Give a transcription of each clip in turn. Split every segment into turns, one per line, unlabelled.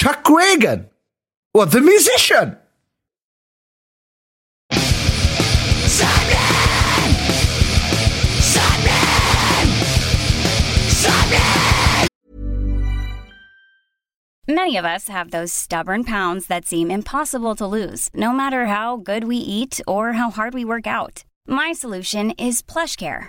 Chuck Ragan, What, the musician?
Many of us have those stubborn pounds that seem impossible to lose, no matter how good we eat or how hard we work out. My solution is PlushCare.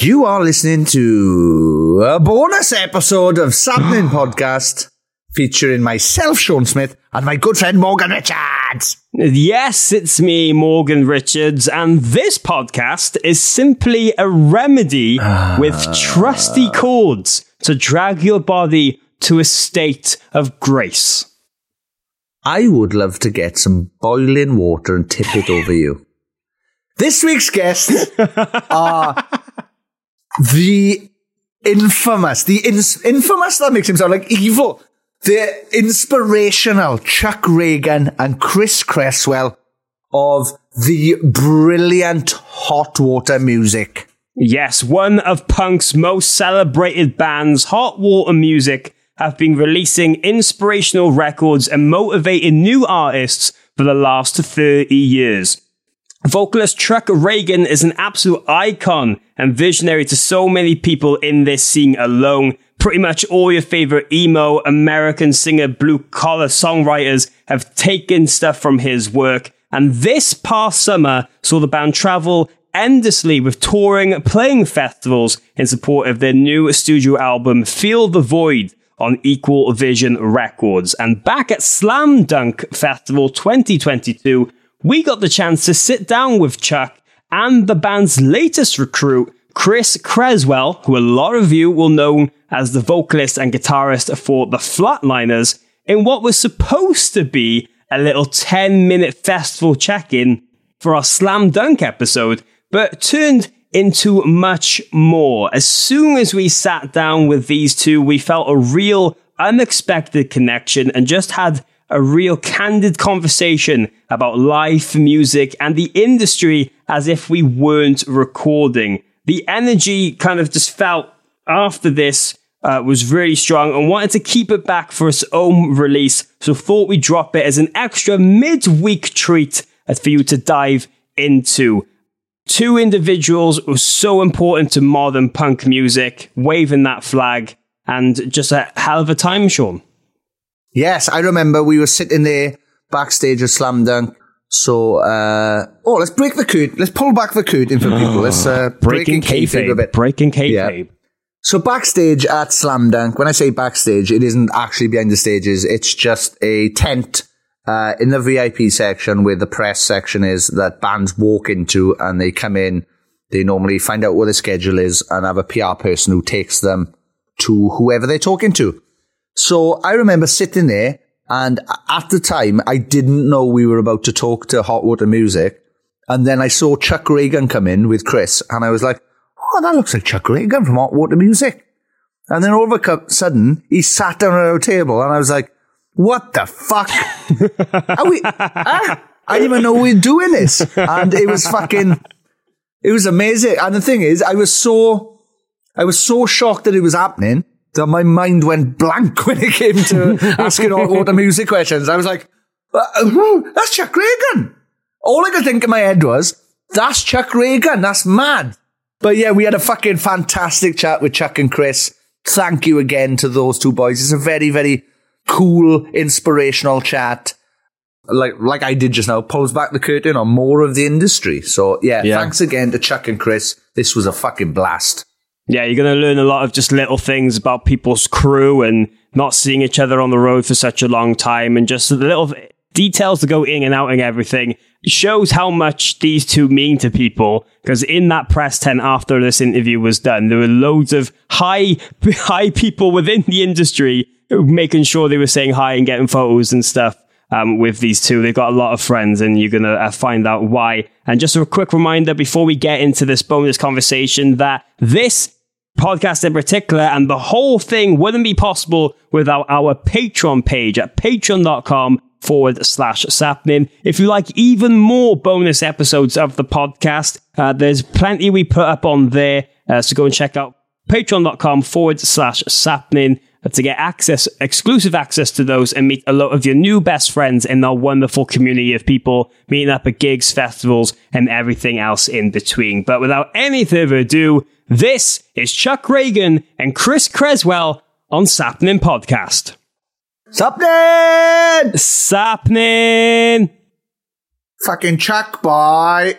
You are listening to a bonus episode of Sapnin Podcast featuring myself, Sean Smith, and my good friend Morgan Richards.
Yes, it's me, Morgan Richards, and this podcast is simply a remedy with trusty chords to drag your body to a state of grace.
I would love to get some boiling water and tip it over you. This week's guests are the infamous, the ins- infamous, that makes him sound like evil, the inspirational Chuck Ragan and Chris Cresswell of the brilliant hot water music.
Yes, one of punk's most celebrated bands, Hot Water Music, have been releasing inspirational records and motivating new artists for the last 30 years. Vocalist Chuck Ragan is an absolute icon and visionary to so many people in this scene alone. Pretty much all your favorite emo, American singer, blue collar songwriters have taken stuff from his work. And this past summer saw the band travel endlessly with touring, playing festivals in support of their new studio album, Feel the Void, on Equal Vision Records. And back at Slam Dunk Festival 2022, we got the chance to sit down with Chuck and the band's latest recruit, Chris Cresswell, who a lot of you will know as the vocalist and guitarist for the Flatliners, in what was supposed to be a little 10 minute festival check in for our Slam Dunk episode, but turned into much more. As soon as we sat down with these two, we felt a real unexpected connection and just had a real candid conversation about life, music, and the industry as if we weren't recording. The energy kind of just felt after this uh, was really strong and wanted to keep it back for its own release, so thought we'd drop it as an extra midweek treat for you to dive into. Two individuals were so important to modern punk music, waving that flag, and just a hell of a time, Sean.
Yes, I remember we were sitting there backstage at Slam Dunk. So, uh, oh, let's break the curtain. Let's pull back the curtain for people. Let's uh,
Breaking kayfabe.
a bit.
Breaking kayfabe.
Yeah. So backstage at Slam Dunk, when I say backstage, it isn't actually behind the stages. It's just a tent uh, in the VIP section where the press section is that bands walk into and they come in. They normally find out what the schedule is and have a PR person who takes them to whoever they're talking to. So I remember sitting there and at the time I didn't know we were about to talk to Hot Water Music. And then I saw Chuck Ragan come in with Chris and I was like, oh, that looks like Chuck Ragan from Hot Water Music. And then all of a sudden, he sat down at our table, and I was like, what the fuck? Are we, ah, I didn't even know we were doing this. And it was fucking, it was amazing. And the thing is, I was so, I was so shocked that it was happening that my mind went blank when it came to asking all the Music questions. I was like, uh, that's Chuck Ragan. All I could think in my head was, that's Chuck Ragan. That's mad. But yeah, we had a fucking fantastic chat with Chuck and Chris. Thank you again to those two boys. It's a very, very cool, inspirational chat. Like, like I did just now, pulls back the curtain on more of the industry. So yeah,
Yeah.
thanks again to Chuck and Chris. This was a fucking blast.
Yeah, you're going to learn a lot of just little things about people's crew and not seeing each other on the road for such a long time and just the little details that go in and out and everything shows how much these two mean to people because in that press tent after this interview was done there were loads of high high people within the industry making sure they were saying hi and getting photos and stuff um, with these two. They've got a lot of friends, and you're going to uh, find out why. And just a quick reminder before we get into this bonus conversation that this podcast in particular and the whole thing wouldn't be possible without our Patreon page at patreon.com forward slash sapnin. If you like even more bonus episodes of the podcast, uh, there's plenty we put up on there. Uh, so go and check out patreon.com forward slash sapnin to get access, exclusive access to those and meet a lot of your new best friends in our wonderful community of people meeting up at gigs, festivals, and everything else in between. But without any further ado, this is Chuck Ragan and Chris Cresswell on Sapnin Podcast.
Sapnin!
Sapnin!
Fucking Chuck boy.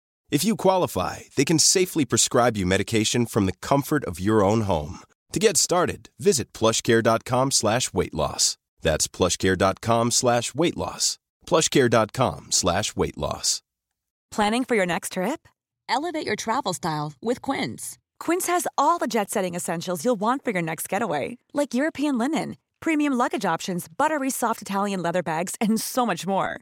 If you qualify, they can safely prescribe you medication from the comfort of your own home. To get started, visit plushcare.com slash weight loss. That's plushcare.com slash weight loss. plushcare.com slash weight loss.
Planning for your next trip?
Elevate your travel style with Quince.
Quince has all the jet setting essentials you'll want for your next getaway, like European linen, premium luggage options, buttery soft Italian leather bags, and so much more.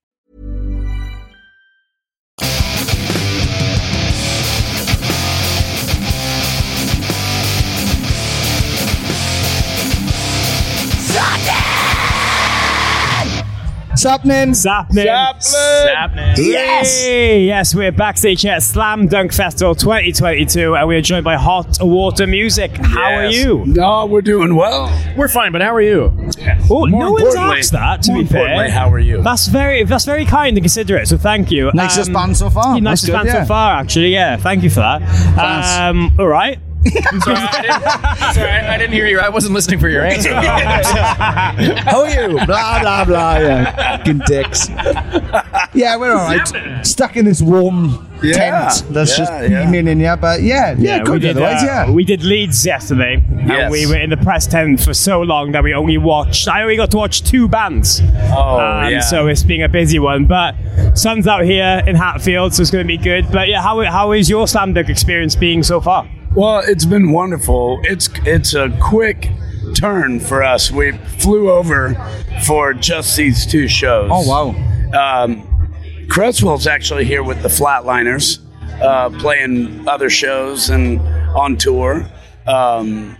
Sapnin!
Sapnin!
Sapnin!
Yes!
Hey, yes, we're backstage here at Slam Dunk Festival 2022, and we are joined by Hot Water Music. How are you?
No, we're doing well. We're fine, but how are you?
Oh, no one's
importantly-
asked that. To
more
be fair,
importantly, how are you?
That's very, that's very kind and considerate. So thank you.
Nicest
Um,
band so far.
yeah, Nicest
That's
band
good,
so far, actually. Yeah, thank you for that. Um, all right.
Sorry, I didn't, sorry, I didn't hear you. I wasn't listening for your answer.
How are you? Blah blah blah. Yeah, fucking dicks. Yeah, we're all right. Stuck in this warm
Yeah.
tent that's just
Yeah, yeah.
beaming in here, but yeah, yeah,
we
good
did.
otherwise.
uh,
yeah.
we did Leeds yesterday,
Yes.
and we were in the press tent for so long that we only watched. I only got to watch two bands.
Oh,
Um,
yeah.
So it's being a busy one, but sun's out here in Hatfield, so it's going to be good. But yeah, how how is your slam dunk experience being so far?
Well, it's been wonderful. It's it's a quick turn for us. We flew over for just these two shows.
Oh wow.
Um, Cresswell's actually here with the Flatliners, uh, playing other shows and on tour. Um,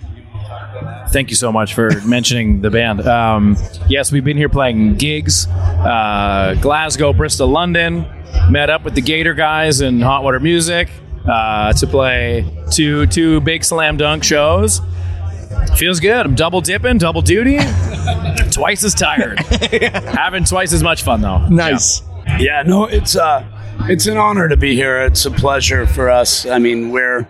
Thank you so much for mentioning the band. Um, yes, we've been here playing gigs, uh, Glasgow, Bristol, London. Met up with the Gator guys and Hot Water Music uh, to play two two big slam dunk shows. Feels good. I'm double dipping, double duty, twice as tired. Having twice as much fun though.
Nice.
Yeah, no, it's uh it's an honor to be here. It's a pleasure for us. I mean, we're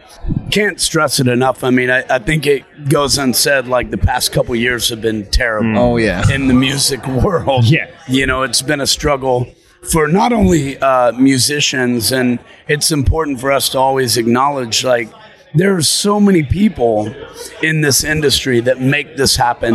can't stress it enough. I mean, I, I think it goes unsaid. Like the past couple years have been terrible.
Oh, yeah.
in the music world.
Yeah.
you know, it's been a struggle for not only uh, musicians, and it's important for us to always acknowledge like there are so many people in this industry that make this happen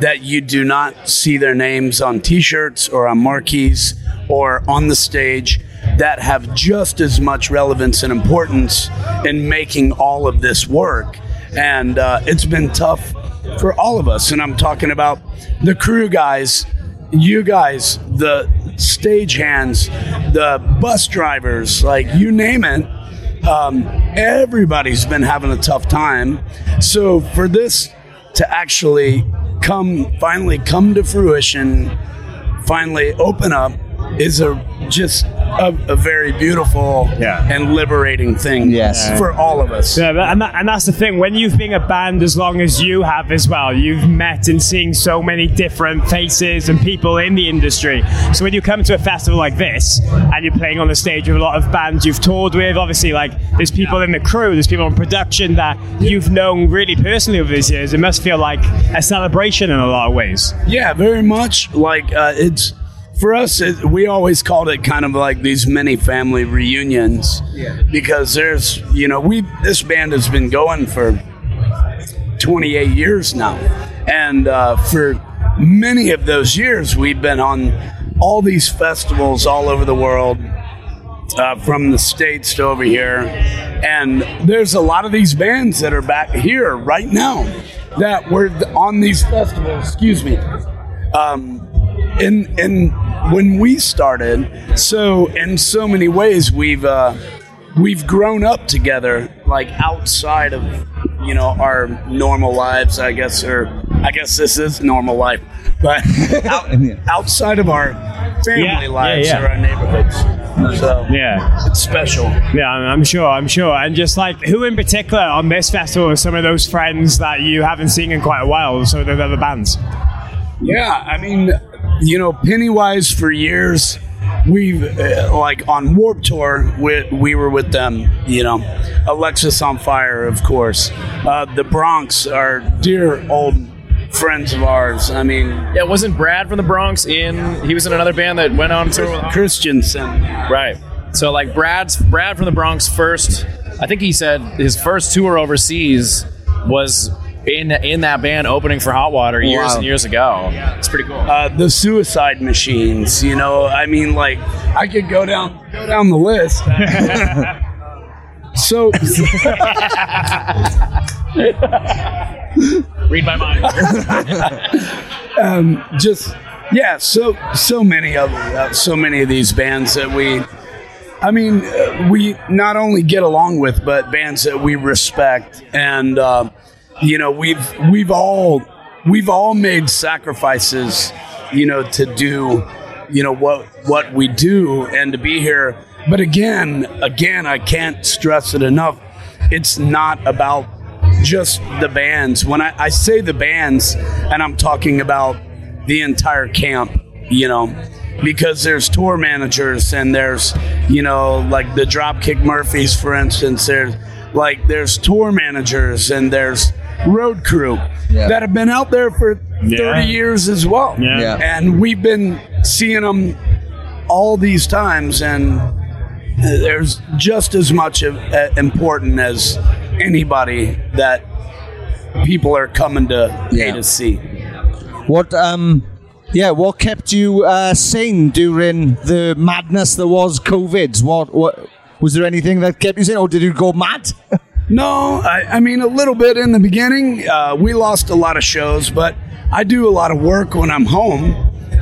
that you do not see their names on t-shirts or on marquees or on the stage that have just as much relevance and importance in making all of this work. And uh, it's been tough for all of us. And i'm talking about the crew guys you guys the stage hands the bus drivers like you name it um, everybody's been having a tough time. So for this to actually come, finally come to fruition, finally open up, is a just a, a very beautiful
Yeah.
and liberating thing
Yes.
for all of us.
Yeah, and, that, and that's the thing. When you've been a band as long as you have as well, you've met and seen so many different faces and people in the industry. So when you come to a festival like this and you're playing on the stage with a lot of bands you've toured with, obviously, like there's people in the crew, there's people in production that you've known really personally over these years. It must feel like a celebration in a lot of ways.
Yeah, very much. Like uh, it's for us. It, we always called it kind of like these mini family reunions. Yeah. Because there's, you know, we this band has been going for 28 years now, and uh, for many of those years, we've been on all these festivals all over the world. Uh, from the states to over here, and there's a lot of these bands that are back here right now that were on these festivals. Excuse me, um, in in when we started. So in so many ways, we've uh, we've grown up together, like outside of you know our normal lives. I guess, or I guess this is normal life, but out, outside of our family
Yeah, yeah,
lives
yeah.
or our neighborhoods. So
Yeah.
it's special.
Yeah, I'm I'm sure, I'm sure. And just like, who in particular on this festival are some of those friends that you haven't seen in quite a while, some of the other bands?
Yeah, I mean, you know, Pennywise for years. We've uh, like on Warp Tour, we, we were with them. You know, Alexisonfire, of course. Uh, the Bronx are dear old friends of ours. I mean,
Yeah, wasn't Brad from the Bronx in? He was in another band that went on tour. with-
Christensen.
Right. So like Brad's Brad from the Bronx first. I think he said his first tour overseas was in in that band opening for Hot Water years
Wow.
and years ago. Yeah. It's pretty cool.
Uh, the Suicide Machines. You know, I mean, like I could go down go down the list. so
Read my mind.
um, just yeah, so so many of uh, so many of these bands that we, I mean, uh, we not only get along with, but bands that we respect, and uh, you know, we've we've all we've all made sacrifices, you know, to do, you know, what what we do and to be here. But again, again, I can't stress it enough. It's not about just the bands. When I, I say the bands, and I'm talking about the entire camp, you know, because there's tour managers and there's, you know, like the Dropkick Murphys, for instance, there's like there's tour managers and there's road crew
Yeah.
that have been out there for 30
Yeah.
years as well.
Yeah.
Yeah.
And we've been seeing them all these times and there's just as much of, uh, important as anybody that people are coming to pay
Yeah.
to see.
What um yeah, what kept you uh, sane during the madness that was COVID? What what was there anything that kept you sane, or did you go mad?
No, I, I mean a little bit in the beginning. Uh, we lost a lot of shows, but I do a lot of work when I'm home,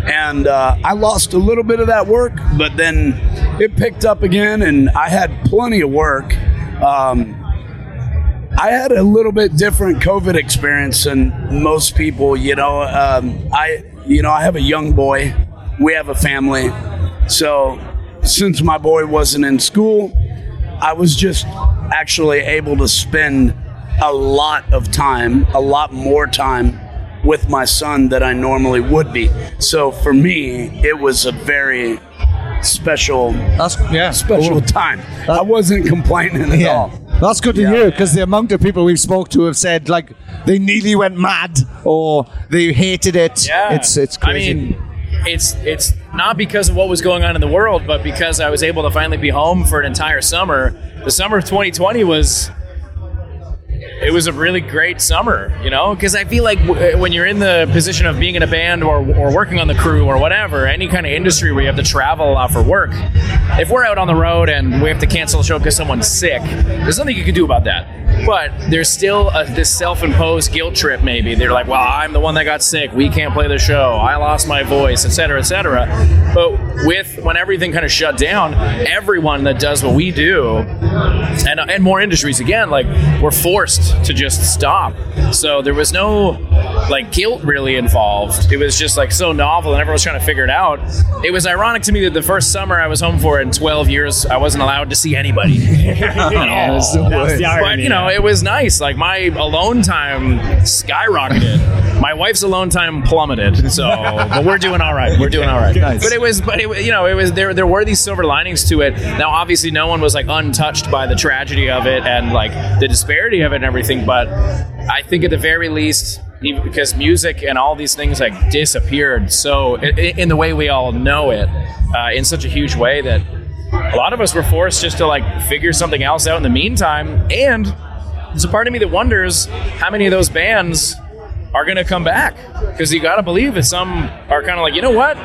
and uh, I lost a little bit of that work, but then it picked up again, and I had plenty of work. Um, I had a little bit different COVID experience than most people. You know, um, I you know I have a young boy. We have a family, so since my boy wasn't in school, I was just actually able to spend a lot of time, a lot more time with my son than I normally would be. So for me, it was a very special,
That's yeah.
special time. I wasn't complaining at all.
That's good to hear because the amount of people we've spoke to have said like they nearly went mad or they hated it.
Yeah,
It's it's crazy.
I mean, it's it's not because of what was going on in the world, but because I was able to finally be home for an entire summer. The summer of 2020 was it was a really great summer, you know, because I feel like w- uh, when you're in the position of being in a band or, or working on the crew or whatever, any kind of industry where you have to travel a lot for work, if we're out on the road and we have to cancel a show because someone's sick, there's nothing you can do about that. But there's still a, this self-imposed guilt trip. Maybe they're like, "Well, I'm the one that got sick. We can't play the show. I lost my voice, etc., etc." But with when everything kind of shut down, everyone that does what we do, and uh, and more industries again, like we're forced to just stop. So there was no like guilt really involved. It was just like so novel, and everyone was trying to figure it out. It was ironic to me that the first summer I was home for in 12 years, I wasn't allowed to see anybody. You know?
That's the
but you know, it was nice. Like my alone time skyrocketed. My wife's alone time plummeted. So, but we're doing all right. We're doing all right.
Nice.
But it was, but it, you know, it was there. There were these silver linings to it. Now, obviously, no one was like untouched by the tragedy of it and like the disparity of it and everything. But I think at the very least. Even because music and all these things like disappeared so in the way we all know it uh, in such a huge way that a lot of us were forced just to like figure something else out in the meantime. And there's a part of me that wonders how many of those bands are going to come back because you got to believe that some are kind of like, you know what?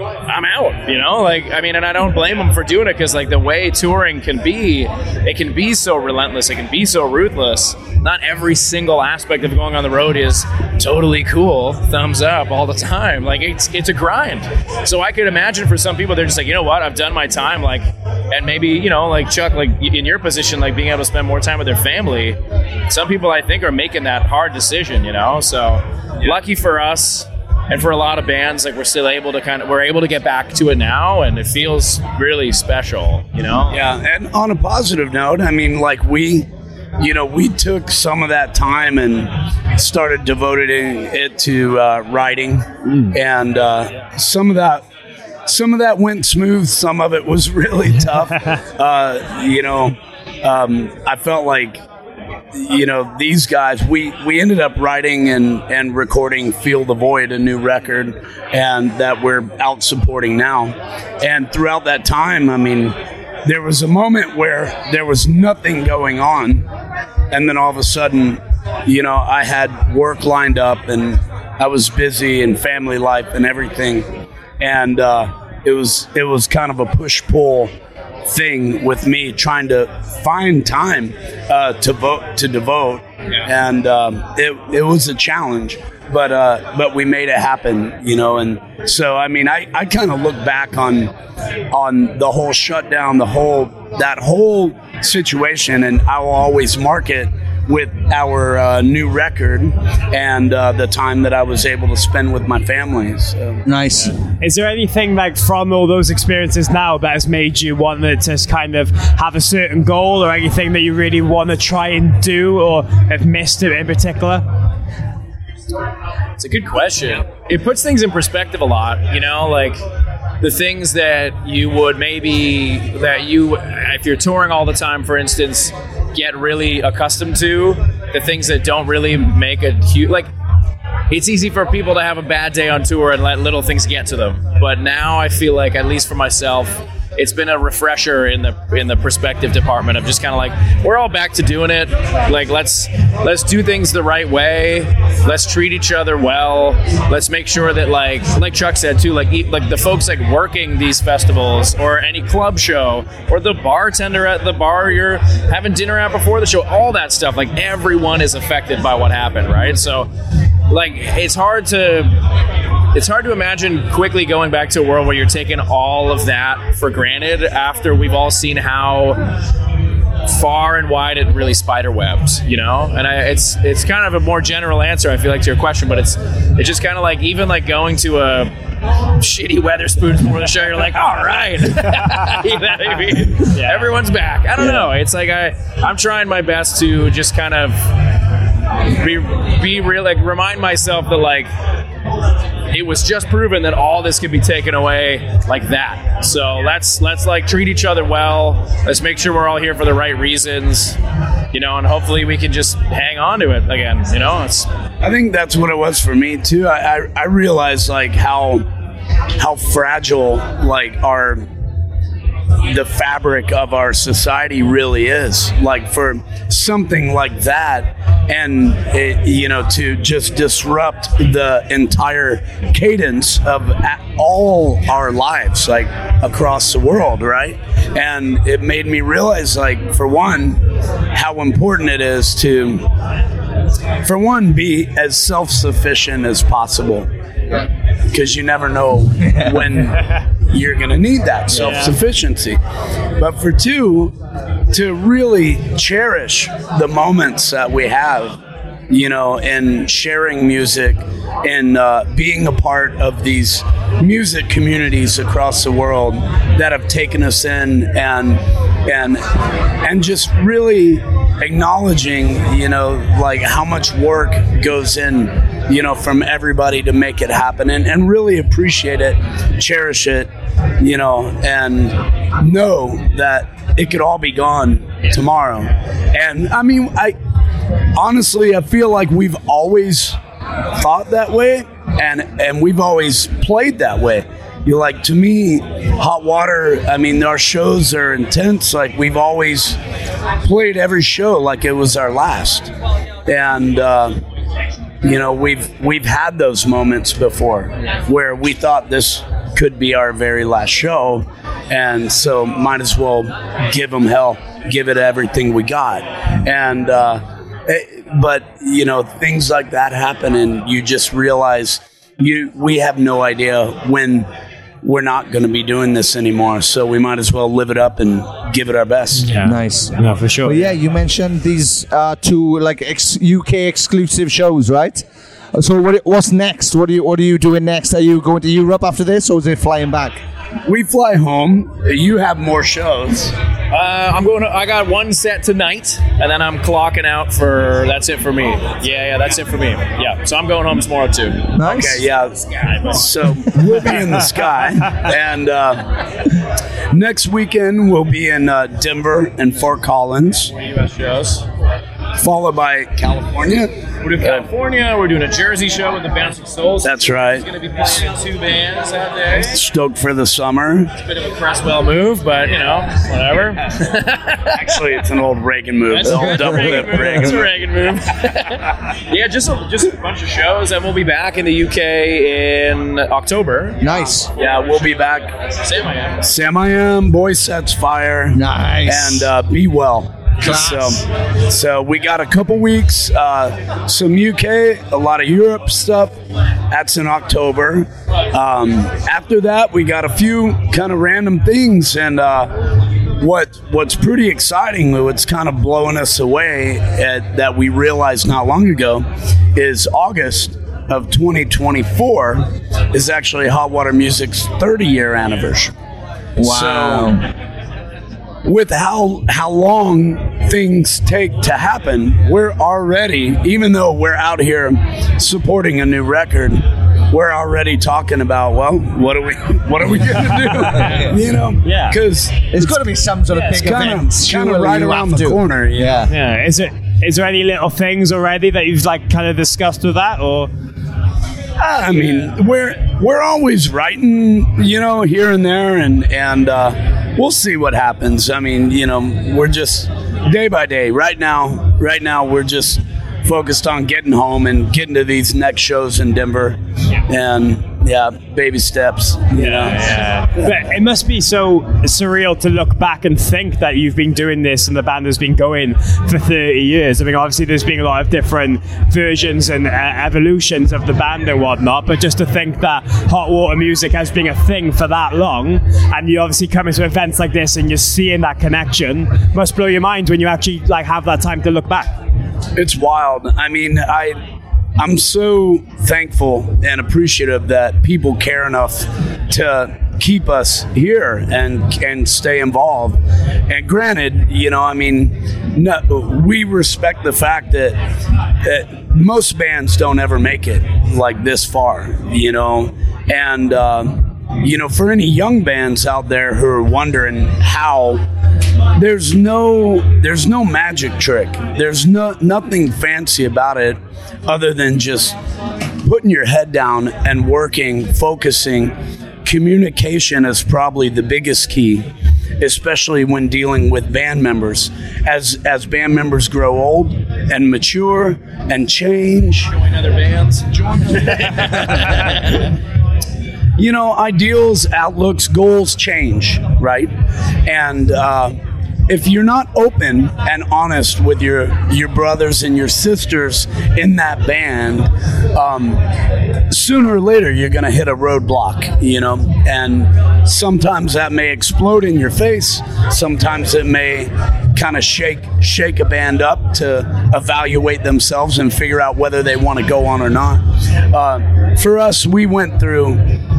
I'm out, you know? Like, I mean, and I don't blame them for doing it because, like, the way touring can be, it can be so relentless, it can be so ruthless. Not every single aspect of going on the road is totally cool, thumbs up all the time. Like, it's it's a grind. So I could imagine for some people, they're just like, you know what? I've done my time, like, and maybe, you know, like Chuck, like in your position, like being able to spend more time with their family. Some people, I think, are making that hard decision, you know? So lucky for us and for a lot of bands like we're still able to kind of we're able to get back to it now and it feels really special you know
Yeah, and on a positive note, I mean, like we, you know, we took some of that time and started devoting it to uh, writing, and uh, some of that, some of that went smooth. Some of it was really tough. uh, you know, um, I felt like. You know these guys. We we ended up writing and and recording "Feel the Void," a new record, and that we're out supporting now. And throughout that time, I mean, there was a moment where there was nothing going on and then all of a sudden you know i had work lined up and i was busy and family life and everything and uh, it was it was kind of a push pull thing with me trying to find time uh, to vote to devote. And um, it, it was a challenge but uh, but we made it happen you know and so i mean i, I kind of look back on on the whole shutdown the whole that whole situation and i will always mark it with our uh, new record and uh, the time that i was able to spend with my family so
nice.
Is there anything like from all those experiences now that has made you want to just kind of have a certain goal or anything that you really want to try and do or have missed it in particular?
It's a good question. It puts things in perspective a lot, you know, like the things that you would maybe that you if you're touring all the time for instance get really accustomed to the things that don't really make a huge like it's easy for people to have a bad day on tour and let little things get to them. But now i feel like at least for myself it's been a refresher in the in the perspective department of just kind of like we're all back to doing it. Like let's let's do things the right way. Let's treat each other well. Let's make sure that like like chuck said too like like the folks like working these festivals or any club show or the bartender at the bar you're having dinner at before the show all that stuff like everyone is affected by what happened right? So like it's hard to it's hard to imagine quickly going back to a world where you're taking all of that for granted after we've all seen how far and wide it really spider webs, you know. And I, it's it's kind of a more general answer I feel like to your question, but it's it's just kind of like even like going to a shitty weather Wetherspoons before the show, you're like, all right, you know I mean? Everyone's back. I don't know. It's like I I'm trying my best to just kind of be be real like remind myself that like it was just proven that all this could be taken away like that. So let's let's like treat each other well. Let's make sure we're all here for the right reasons, you know, and hopefully we can just hang on to it again. You know, it's
I think that's what it was for me too. I, I, I realized like how how fragile like our the fabric of our society really is. Like for something like that, and it, you know, to just disrupt the entire cadence of all our lives, like across the world, right? And it made me realize, like, for one, how important it is to, for one, be as self sufficient as possible because you never know when you're going to need that self sufficiency. But for two, to really cherish the moments that we have, you know, in sharing music and uh, being a part of these music communities across the world that have taken us in and and and just really acknowledging you know like how much work goes in you know from everybody to make it happen and, and really appreciate it cherish it you know and know that it could all be gone tomorrow. And i mean i honestly i feel like we've always thought that way and and we've always played that way. You like to me hot water i mean our shows are intense. Like we've always played every show like it was our last. And uh, you know we've we've had those moments before where we thought this could be our very last show and so might as well give them hell give it everything we got. And uh, eh, but you know things like that happen and you just realize you we have no idea when we're not going to be doing this anymore so we might as well live it up and give it our best
Yeah.
Nice.
No, for sure.
Well, yeah, you mentioned these uh, two like ex- UK exclusive shows, right? So what, what's next? What are you What are you doing next? Are you going to Europe after this, or is it flying back?
we fly home you have more shows
Uh, I'm going. To, I got one set tonight, and then I'm clocking out for. That's it for me. Yeah, yeah, that's it for me. Yeah, so I'm going home tomorrow too.
Nice.
Okay, yeah. So we'll be in the sky, and uh, next weekend we'll be in uh, Denver and Fort Collins,
U.S. shows.
Followed by California.
We're doing California. We're doing a Jersey show with the Bouncing Souls.
That's right.
It's going to be playing two bands that day.
Stoked for the summer.
It's a bit of a Cresswell move, but you know, whatever.
Actually, it's an old Ragan move.
That's
the
a
old double Ragan
move.
Ragan
That's a. Ragan move. yeah, just a, just a bunch of shows, and we'll be back in the UK in October.
Nice.
Yeah, we'll be back.
Sam, I am.
Sam I am, Boysetsfire.
Nice.
And uh, Be Well. So, so we got a couple weeks, uh, some UK, a lot of Europe stuff. That's in October. Um, after that, we got a few kind of random things, and uh, what what's pretty exciting, what's kind of blowing us away, uh, that we realized not long ago, is August of 2024 is actually Hot Water Music's 30 year anniversary.
Wow.
With how how long things take to happen, we're already, even though we're out here supporting a new record, we're already talking about well, what are we what are we gonna do? you know,
Yeah.
because
it's got to be some sort of
it's
big
kind
event.
of kind of right around the corner.
Yeah.
Yeah. Is it? Is there any little things already that you've like kind of discussed with that, or
I mean, we're we're always writing, you know, here and there, and and uh, we'll see what happens. I mean, you know, we're just day by day. Right now, right now, we're just focused on getting home and getting to these next shows in Denver, and yeah, baby steps. You know,
But it must be so surreal to look back and think that you've been doing this and the band has been going for 30 years. I mean, obviously, there's been a lot of different versions and uh, evolutions of the band and whatnot, but just to think that hot water music has been a thing for that long, and you obviously come into events like this and you're seeing that connection, must blow your mind when you actually like have that time to look back.
it's wild. I mean, I I'm so thankful and appreciative that people care enough to keep us here and and stay involved. And granted, you know, I mean, no, we respect the fact that that most bands don't ever make it like this far, you know, and. Uh, you know, for any young bands out there who are wondering how there's no there's no magic trick. There's no nothing fancy about it other than just putting your head down and working, focusing. Communication is probably the biggest key, especially when dealing with band members. As as band members grow old and mature and change,
Join other bands.
you know, ideals, outlooks, goals change, right? And uh, if you're not open and honest with your your brothers and your sisters in that band, um, sooner or later you're going to hit a roadblock, you know. And sometimes that may explode in your face. Sometimes it may kind of shake shake a band up to evaluate themselves and figure out whether they want to go on or not. Uh, for us, we went through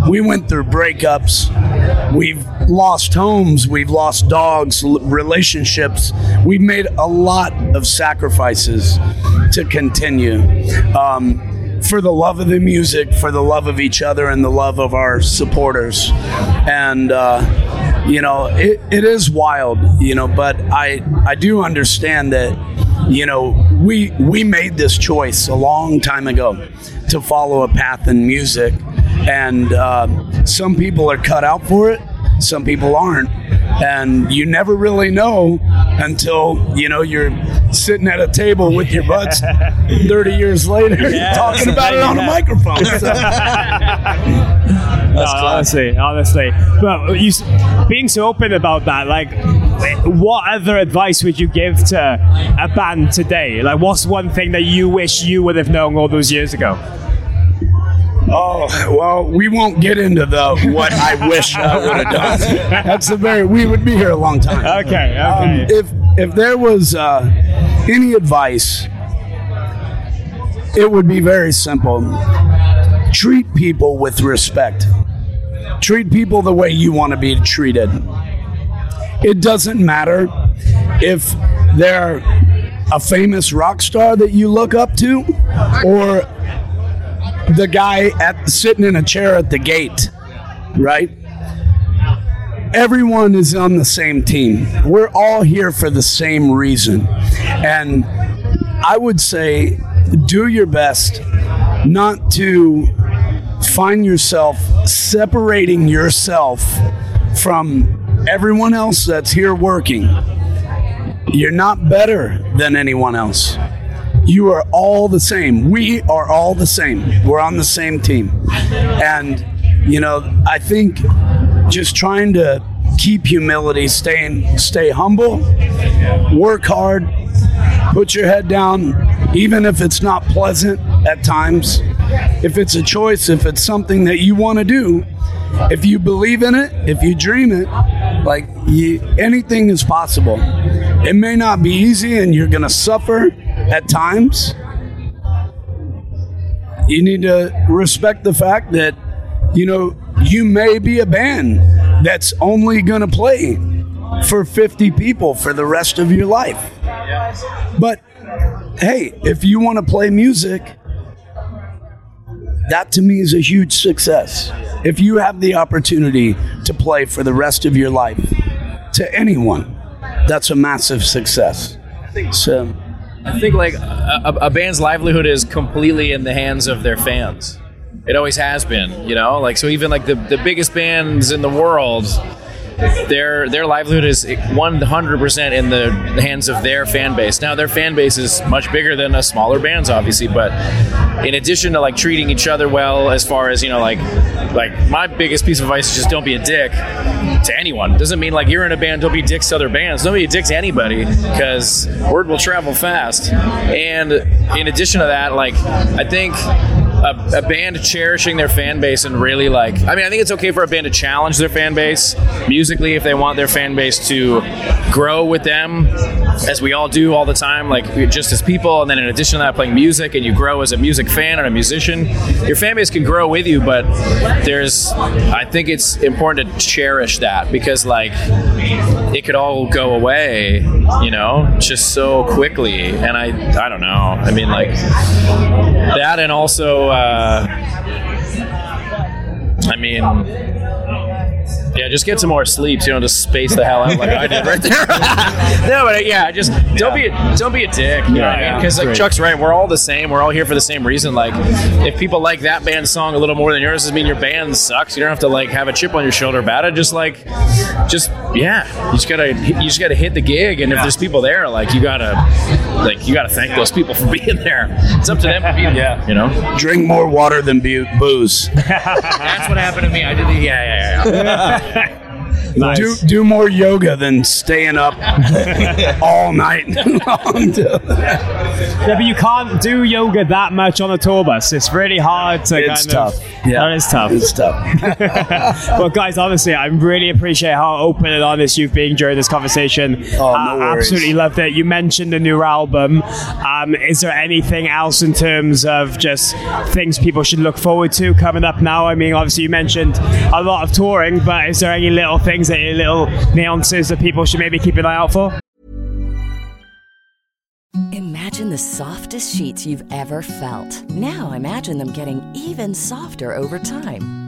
we went through breakups. We've lost homes. We've lost dogs, relationships. We've made a lot of sacrifices to continue. Um, for the love of the music, for the love of each other, and the love of our supporters. And, uh, you know, it, it is wild, you know, but I, I do understand that, you know, we, we made this choice a long time ago to follow a path in music. And uh, some people are cut out for it, some people aren't. And you never really know until, you know, you're sitting at a table with your buds 30 years later
Yes.
talking about it on a microphone. So-
No, honestly, honestly. But you being so open about that, like, what other advice would you give to a band today? Like, what's one thing that you wish you would have known all those years ago?
Oh well, we won't get into the what I wish I would have done. That's a very we would be here a long time.
Okay, okay.
Um, if if there was uh, any advice, it would be very simple. Treat people with respect. Treat people the way you want to be treated. It doesn't matter if they're a famous rock star that you look up to or the guy at sitting in a chair at the gate, right? Everyone is on the same team. We're all here for the same reason. And I would say do your best not to find yourself separating yourself from everyone else that's here working. You're not better than anyone else. You are all the same. We are all the same. We're on the same team. And, you know, I think just trying to keep humility, staying, stay humble, work hard, put your head down, even if it's not pleasant at times. If it's a choice, if it's something that you want to do, if you believe in it, if you dream it, like you, anything is possible. It may not be easy and you're going to suffer at times. You need to respect the fact that, you know, you may be a band that's only going to play for 50 people for the rest of your life. But hey, if you want to play music, that to me is a huge success. If you have the opportunity to play for the rest of your life to anyone, that's a massive success. So,
I think like a, a- band's livelihood is completely in the hands of their fans. It always has been, you know. Like so, even like the, the biggest bands in the world, their their livelihood is 100 percent in the hands of their fan base. Now, their fan base is much bigger than a smaller bands, obviously. But in addition to like treating each other well, as far as you know, like like my biggest piece of advice is just don't be a dick to anyone. Doesn't mean like you're in a band, don't be dicks to other bands. Don't be a dick to anybody because word will travel fast. And in addition to that, like I think a, a band cherishing their fan base and really like. I mean, I think it's okay for a band to challenge their fan base musically if they want their fan base to grow with them, as we all do all the time, like just as people. And then in addition to that, playing music and you grow as a music fan and a musician, your fan base can grow with you. But there's, I think it's important to cherish that because like it could all go away, you know, just so quickly. And I, I don't know. I mean, like that, and also, uh, I mean. Yeah, just get some more sleep. So you don't just space the hell out like I did right there. no, but uh, yeah, just don't be a, don't be a dick. You know what I mean? Because like
Great.
Chuck's right, we're all the same. We're all here for the same reason. Like, if people like that band's song a little more than yours, doesn't mean your band sucks. You don't have to like have a chip on your shoulder about it. Just like, just yeah, you just gotta you just gotta hit the gig, and if there's people there, like you gotta like you gotta thank those people for being there. It's up to them to be there. Yeah, you know.
Drink more water than bu- booze.
That's what happened to me. I did the yeah yeah yeah. Yeah.
Nice.
Do do more yoga than staying up all night long.
Yeah, but you can't do yoga that much on a tour bus. It's really hard to
It's
kind
tough.
of.
Yeah.
That is tough.
It's tough.
well, guys, honestly, I really appreciate how open and honest you've been during this conversation.
Oh, no
I
worries.
absolutely loved it. You mentioned the new album. Um, is there anything else in terms of just things people should look forward to coming up now? I mean, obviously, you mentioned a lot of touring, but is there any little things, any little nuances that people should maybe keep an eye out for?
Imagine the softest sheets you've ever felt. Now imagine them getting even softer over time.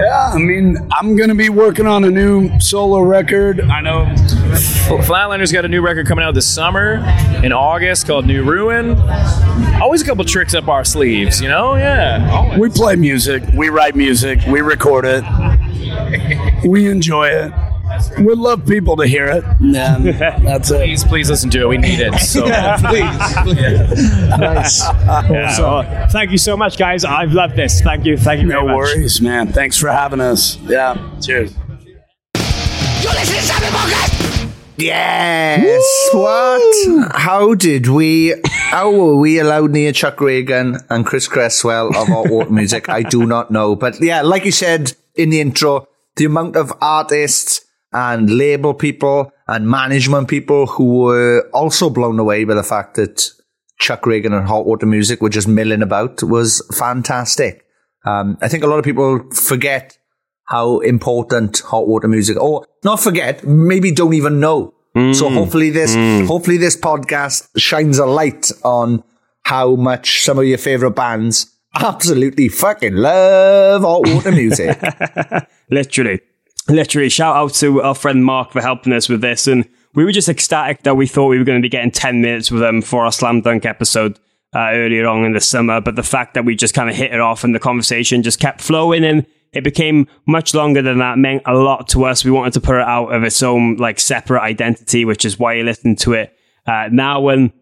Yeah, I mean, I'm gonna be working on a new solo record. I know.
Flatliners got a new record coming out this summer in August called New Ruin. Always a couple tricks up our sleeves, you know? Yeah.
We play music, we write music, we record it, we enjoy it. We'd love people to hear it. Um, and that's it.
Please, please listen to it. We need it. So
nice. Yeah, well, thank you so much, guys. I've loved this. Thank you. Thank you very
No
much.
worries, man. Thanks for having us. Yeah. Cheers.
Yes. What? How did we? How were we allowed near Chuck Ragan and Chris Cresswell of Hot Water Music? I do not know. But yeah, like you said in the intro, the amount of artists and label people and management people who were also blown away by the fact that Chuck Ragan and Hot Water Music were just milling about was fantastic. Um, I think a lot of people forget how important hot water music, or not forget, maybe don't even know. So hopefully this, hopefully this podcast shines a light on how much some of your favorite bands absolutely fucking love hot water music.
Literally. Literally. Shout out to our friend Mark for helping us with this. And we were just ecstatic that we thought we were going to be getting 10 minutes with them for our Slam Dunk episode uh, earlier on in the summer. But the fact that we just kind of hit it off and the conversation just kept flowing and it became much longer than that meant a lot to us. We wanted to put it out of its own like separate identity, which is why you listen to it uh, now. When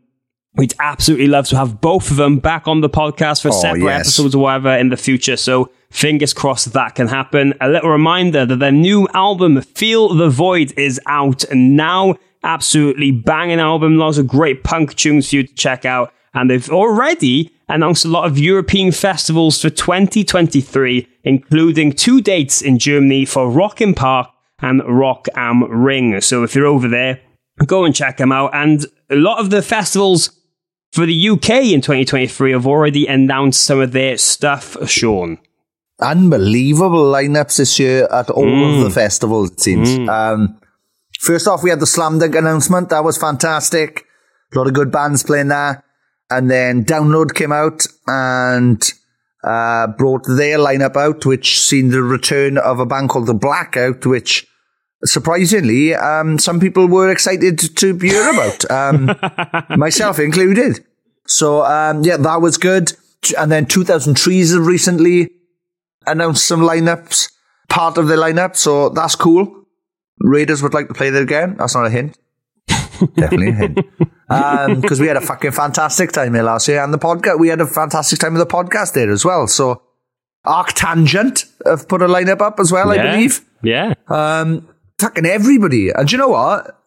we'd absolutely love to have both of them back on the podcast for
Oh,
separate
yes.
episodes or whatever in the future. So fingers crossed that can happen. A little reminder that their new album, Feel the Void, is out and now. Absolutely banging album. Lots of great punk tunes for you to check out. And they've already announced a lot of European festivals for 2023, including two dates in Germany for Rock im Park and Rock am Ring. So if you're over there, go and check them out. And a lot of the festivals for the UK in 2023 have already announced some of their stuff, Sean.
Unbelievable lineups this year at all
Mm.
of the festivals, it seems.
Mm.
Um, first off, we had the Slam Dunk announcement. That was fantastic. A lot of good bands playing there. And then Download came out and uh, brought their lineup out, which seen the return of a band called The Blackout, which surprisingly, um, some people were excited to hear about, um, myself included. So, um, yeah, that was good. And then 2000 Trees have recently announced some lineups, part of their lineup. So that's cool. Raiders would like to play there again. That's not a hint. Definitely a hint. Because we had a fucking fantastic time here last year. And the podcast, we had a fantastic time with the podcast there as well. So Arctangent have put a lineup up as well, I believe.
Yeah.
Um, fucking everybody. And you know what?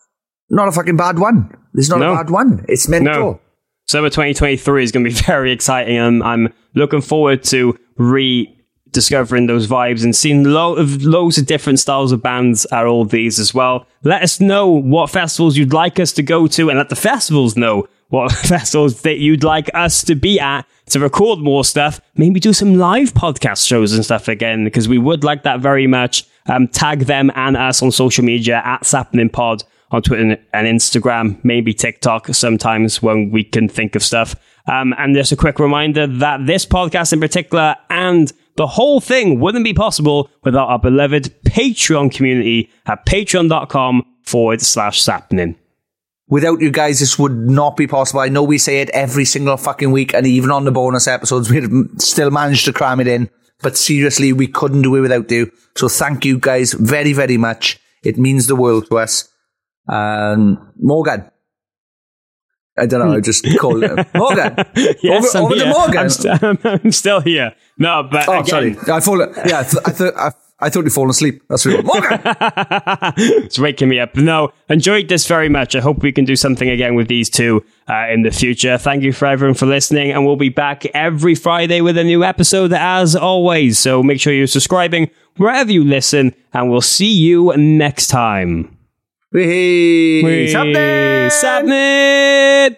Not a fucking bad one. There's not
No.
a bad one. It's mental.
No. Summer 2023 is going to be very exciting. and I'm looking forward to rediscovering those vibes and seeing lo- of loads of different styles of bands at all these as well. Let us know what festivals you'd like us to go to and let the festivals know what festivals that you'd like us to be at to record more stuff. Maybe do some live podcast shows and stuff again because we would like that very much. Um, tag them and us on social media at Sappening Pod on Twitter and Instagram, maybe TikTok sometimes when we can think of stuff. Um, and just a quick reminder that this podcast in particular and the whole thing wouldn't be possible without our beloved Patreon community at patreon.com forward slash sappening.
Without you guys, this would not be possible. I know we say it every single fucking week, and even on the bonus episodes, we'd still managed to cram it in. But seriously, we couldn't do it without you. So thank you guys very, very much. It means the world to us. Um, Morgan. I don't know. I just called him Morgan.
yes,
over over to. Morgan.
I'm, st- I'm still here. No, but
oh,
again,
sorry. I fall. Yeah, I, th- I thought I, I thought you'd fallen asleep. That's what it. Morgan.
it's waking me up. No, enjoyed this very much. I hope we can do something again with these two uh, in the future. Thank you for everyone for listening, and we'll be back every Friday with a new episode as always. So make sure you're subscribing wherever you listen, and we'll see you next time.
Wee.
Wee.
Sapnin.
Sapnin.